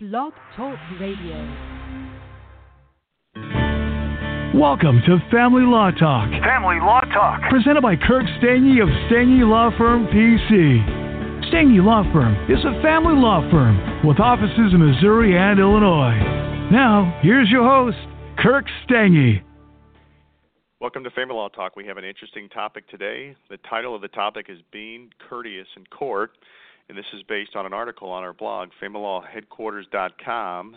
Blog Talk Radio. Welcome to Family Law Talk, Family Law Talk. presented by Kirk Stange of Stange Law Firm PC. Stange Law Firm is a family law firm with offices in Missouri and Illinois. Now, here's your host, Kirk Stange. Welcome to Family Law Talk. We have an interesting topic today. The title of the topic is Being Courteous in Court, and this is based on an article on our blog, familylawheadquarters.com,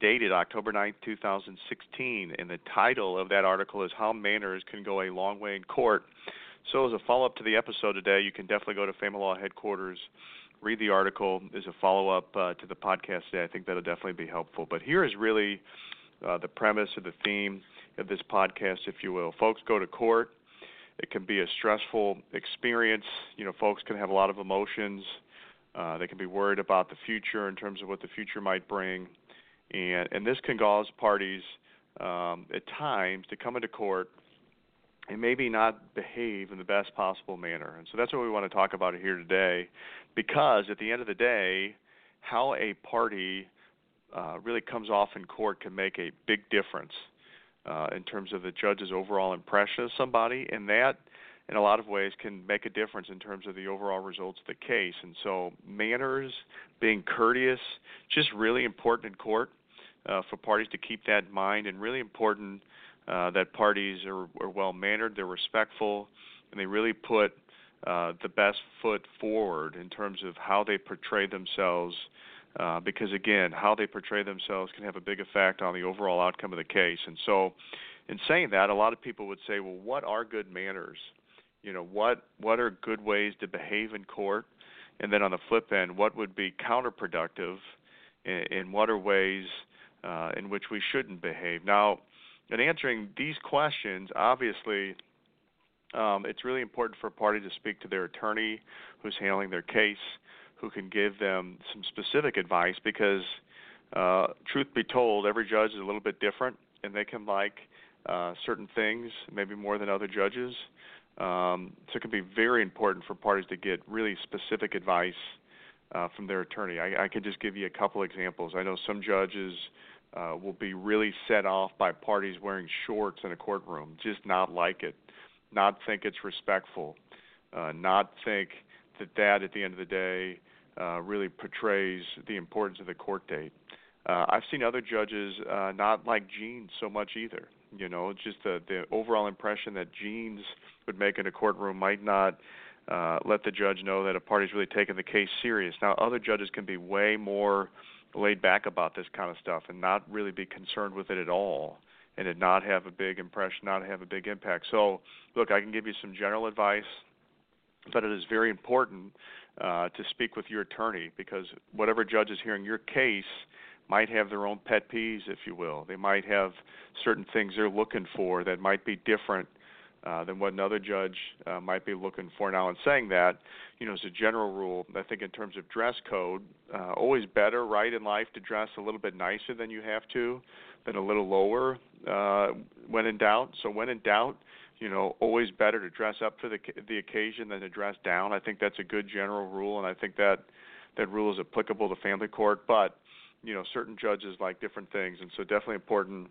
dated October 9, 2016. And the title of that article is How Manners Can Go a Long Way in Court. So, as a follow up to the episode today, you can definitely go to Family Law Headquarters, read the article as a follow up uh, to the podcast today. I think that'll definitely be helpful. But here is really uh, the premise or the theme of this podcast, if you will. Folks go to court. It can be a stressful experience. You know, folks can have a lot of emotions. Uh, they can be worried about the future in terms of what the future might bring, and and this can cause parties um, at times to come into court and maybe not behave in the best possible manner. And so that's what we want to talk about here today, because at the end of the day, how a party uh, really comes off in court can make a big difference uh, in terms of the judge's overall impression of somebody, and that, in a lot of ways, can make a difference in terms of the overall results of the case. And so, manners, being courteous, just really important in court uh, for parties to keep that in mind, and really important uh, that parties are, are well mannered, they're respectful, and they really put uh, the best foot forward in terms of how they portray themselves. Uh, because again, how they portray themselves can have a big effect on the overall outcome of the case. And so, in saying that, a lot of people would say, "Well, what are good manners? You know, what what are good ways to behave in court?" And then on the flip end, what would be counterproductive, and, and what are ways uh, in which we shouldn't behave? Now, in answering these questions, obviously, um, it's really important for a party to speak to their attorney who's handling their case, who can give them some specific advice because, uh, truth be told, every judge is a little bit different and they can like uh, certain things maybe more than other judges. Um, so it can be very important for parties to get really specific advice uh, from their attorney. I, I could just give you a couple examples. I know some judges uh, will be really set off by parties wearing shorts in a courtroom, just not like it, not think it's respectful, uh, not think that that at the end of the day uh, really portrays the importance of the court date. Uh, I've seen other judges uh, not like jeans so much either. You know, just the the overall impression that jeans would make in a courtroom might not uh, let the judge know that a party's really taking the case serious. Now, other judges can be way more laid back about this kind of stuff and not really be concerned with it at all and it not have a big impression, not have a big impact. So, look, I can give you some general advice, but it is very important uh, to speak with your attorney because whatever judge is hearing your case might have their own pet peeves, if you will. They might have certain things they're looking for that might be different uh, than what another judge uh, might be looking for. Now, in saying that, you know, as a general rule, I think in terms of dress code, uh, always better, right, in life to dress a little bit nicer than you have to, than a little lower uh, when in doubt. So, when in doubt, you know, always better to dress up for the the occasion than to dress down. I think that's a good general rule, and I think that that rule is applicable to family court. But you know, certain judges like different things, and so definitely important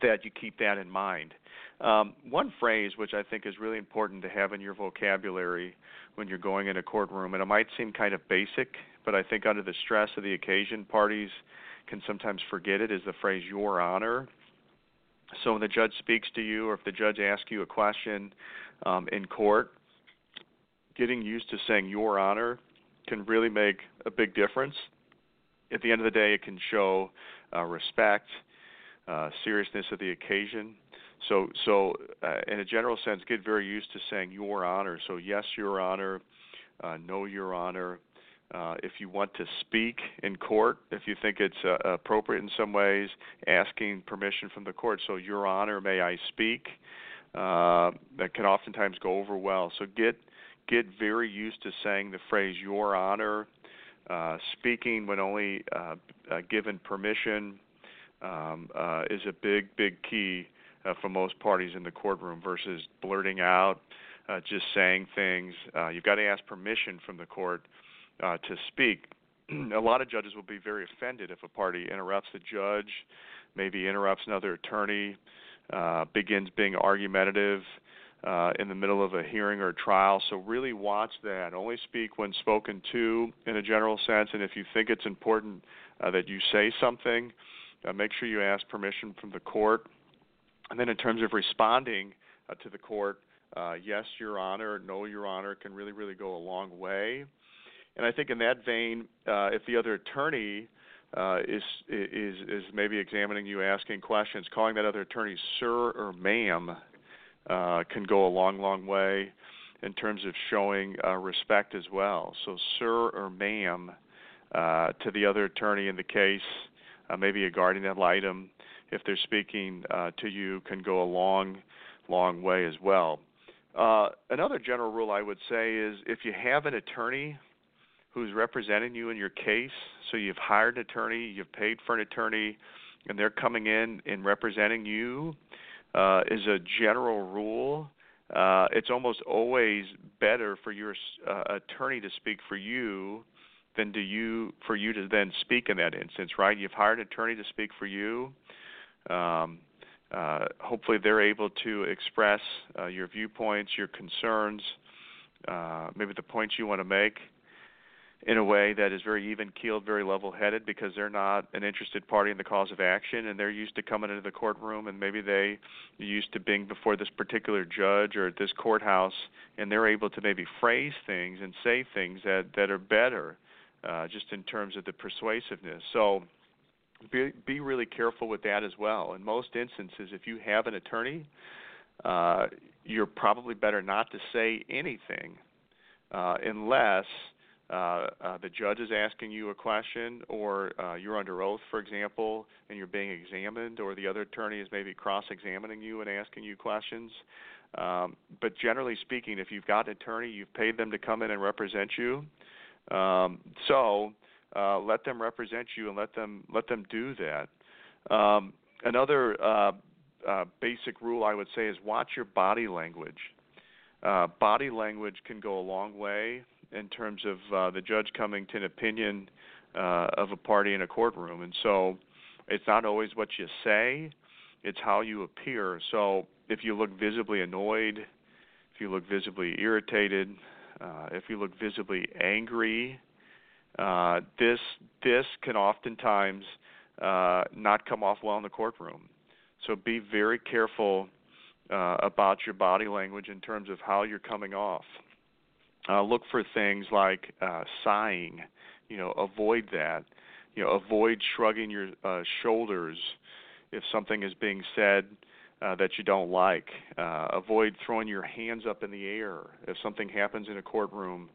that you keep that in mind. Um, one phrase which I think is really important to have in your vocabulary when you're going in a courtroom, and it might seem kind of basic, but I think under the stress of the occasion, parties can sometimes forget it, is the phrase "Your Honor." So when the judge speaks to you, or if the judge asks you a question um, in court, getting used to saying "Your Honor" can really make a big difference. At the end of the day, it can show uh, respect uh, seriousness of the occasion. So, so uh, in a general sense, get very used to saying "Your Honor." So, yes, Your Honor, uh, no, Your Honor. Uh, if you want to speak in court, if you think it's uh, appropriate in some ways, asking permission from the court. So, Your Honor, may I speak? That can oftentimes go over well. So, get get very used to saying the phrase "Your Honor." Uh, speaking when only uh, uh, given permission, um, is a big, big key for most parties in the courtroom versus blurting out, just saying things. You've got to ask permission from the court to speak. a lot of judges will be very offended if a party interrupts the judge, maybe interrupts another attorney, uh, begins being argumentative uh, in the middle of a hearing or trial. So really watch that. Only speak when spoken to in a general sense, and if you think it's important uh, that you say something, uh, make sure you ask permission from the court. And then in terms of responding uh, to the court, uh, yes, Your Honor, no, Your Honor can really, really go a long way. And I think in that vein, uh, if the other attorney is is is maybe examining you, asking questions, calling that other attorney sir or ma'am uh, can go a long, long way in terms of showing uh, respect as well. So, sir or ma'am uh, to the other attorney in the case, uh, maybe a guardian ad litem, if they're speaking uh, to you, can go a long, long way as well. Uh, another general rule I would say is if you have an attorney who's representing you in your case, so you've hired an attorney, you've paid for an attorney, and they're coming in and representing you, uh, is a general rule. Uh, it's almost always better for your uh, attorney to speak for you than do you for you to then speak in that instance, right? You've hired an attorney to speak for you. Um, uh, hopefully, they're able to express uh, your viewpoints, your concerns, uh, maybe the points you want to make in a way that is very even keeled, very level headed, because they're not an interested party in the cause of action, and they're used to coming into the courtroom, and maybe they used to being before this particular judge or at this courthouse, and they're able to maybe phrase things and say things that that are better, uh, just in terms of the persuasiveness. So be, be really careful with that as well. In most instances, if you have an attorney, uh, you're probably better not to say anything uh, unless uh, uh, the judge is asking you a question, or uh, you're under oath, for example, and you're being examined, or the other attorney is maybe cross-examining you and asking you questions. Um, but generally speaking, if you've got an attorney, you've paid them to come in and represent you. Um, so uh, let them represent you and let them let them do that. Um, another uh, uh, basic rule I would say is watch your body language. Uh, body language can go a long way in terms of uh, the judge coming to an opinion uh, of a party in a courtroom, and so it's not always what you say; it's how you appear. So if you look visibly annoyed, if you look visibly irritated, uh, if you look visibly angry, uh, this this can oftentimes uh, not come off well in the courtroom. So be very careful uh, about your body language in terms of how you're coming off. Uh, look for things like uh, sighing. You know, avoid that. You know, avoid shrugging your uh, shoulders if something is being said uh, that you don't like. Uh, avoid throwing your hands up in the air if something happens in a courtroom.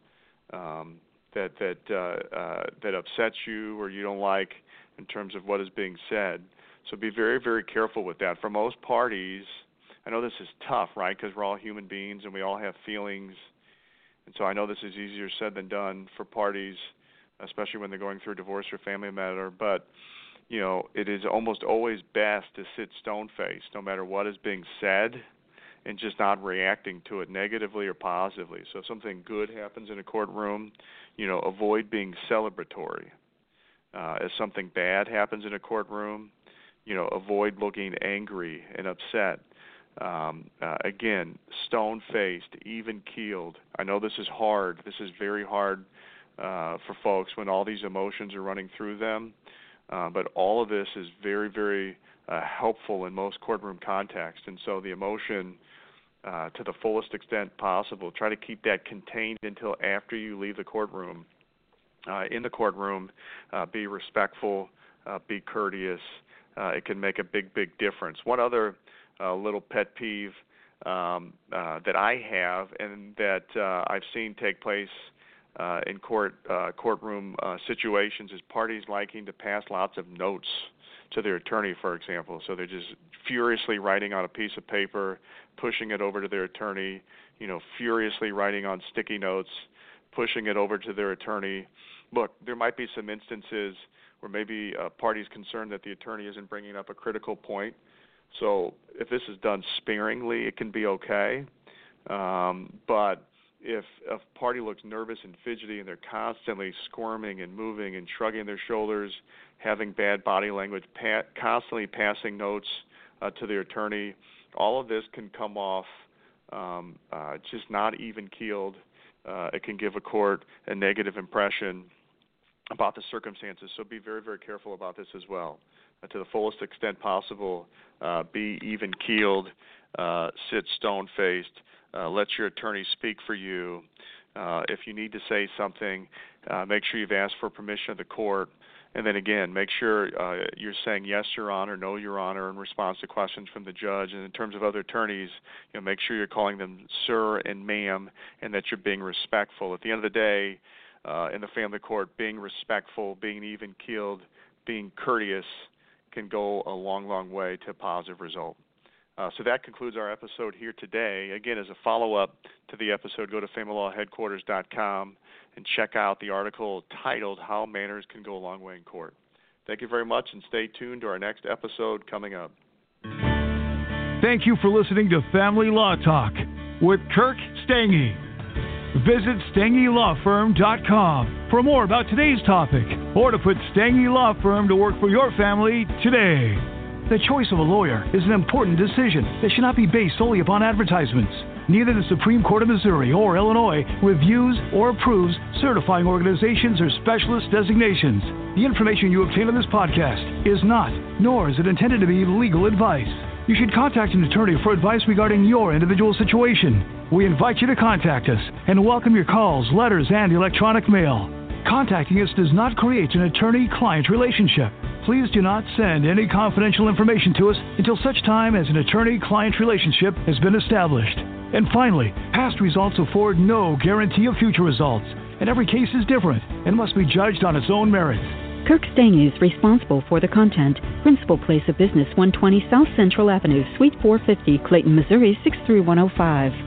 Um, that that uh, uh, that upsets you or you don't like in terms of what is being said. So be very very careful with that. For most parties, I know this is tough, right? Because we're all human beings and we all have feelings, and so I know this is easier said than done for parties, especially when they're going through a divorce or family matter. But you know, it is almost always best to sit stone faced, no matter what is being said and just not reacting to it negatively or positively. So if something good happens in a courtroom, you know, avoid being celebratory. Uh, if something bad happens in a courtroom, you know, avoid looking angry and upset. Um, uh, again, stone faced, even keeled. I know this is hard. This is very hard uh, for folks when all these emotions are running through them. Uh, but all of this is very, very uh, helpful in most courtroom contexts. And so the emotion uh, to the fullest extent possible. Try to keep that contained until after you leave the courtroom. Uh, in the courtroom, be respectful, be courteous. It can make a big, big difference. One other uh, little pet peeve um, uh, that I have and that uh, I've seen take place uh, in court courtroom situations is parties liking to pass lots of notes to their attorney, for example. So they're just furiously writing on a piece of paper, pushing it over to their attorney, you know, furiously writing on sticky notes, pushing it over to their attorney. Look, there might be some instances where maybe a party's concerned that the attorney isn't bringing up a critical point. So if this is done sparingly, it can be okay. Um, but if a party looks nervous and fidgety and they're constantly squirming and moving and shrugging their shoulders, having bad body language, pa- constantly passing notes uh, to their attorney, all of this can come off um, uh, just not even keeled. Uh, it can give a court a negative impression about the circumstances. So be very, very careful about this as well. Uh, to the fullest extent possible, uh, be even keeled, uh, sit stone faced, uh, let your attorney speak for you. Uh, if you need to say something, uh, make sure you've asked for permission of the court. And then again, make sure you're saying yes, Your Honor, no, Your Honor, in response to questions from the judge. And in terms of other attorneys, you know, make sure you're calling them sir and ma'am, and that you're being respectful. At the end of the day, in the family court, being respectful, being even keeled, being courteous can go a long, long way to a positive result. Uh, so that concludes our episode here today. Again, as a follow up to the episode, go to familylawheadquarters.com and check out the article titled How Manners Can Go a Long Way in Court. Thank you very much and stay tuned to our next episode coming up. Thank you for listening to Family Law Talk with Kirk Stange. Visit StangeLawFirm.com for more about today's topic or to put Stange Law Firm to work for your family today. The choice of a lawyer is an important decision that should not be based solely upon advertisements. Neither the Supreme Court of Missouri or Illinois reviews or approves certifying organizations or specialist designations. The information you obtain on this podcast is not, nor is it intended to be legal advice. You should contact an attorney for advice regarding your individual situation. We invite you to contact us and welcome your calls, letters, and electronic mail. Contacting us does not create an attorney client relationship. Please do not send any confidential information to us until such time as an attorney client relationship has been established. And finally, past results afford no guarantee of future results, and every case is different and must be judged on its own merits. Kirk Stange is responsible for the content. Principal place of business 120 South Central Avenue, Suite 450, Clayton, Missouri 63105.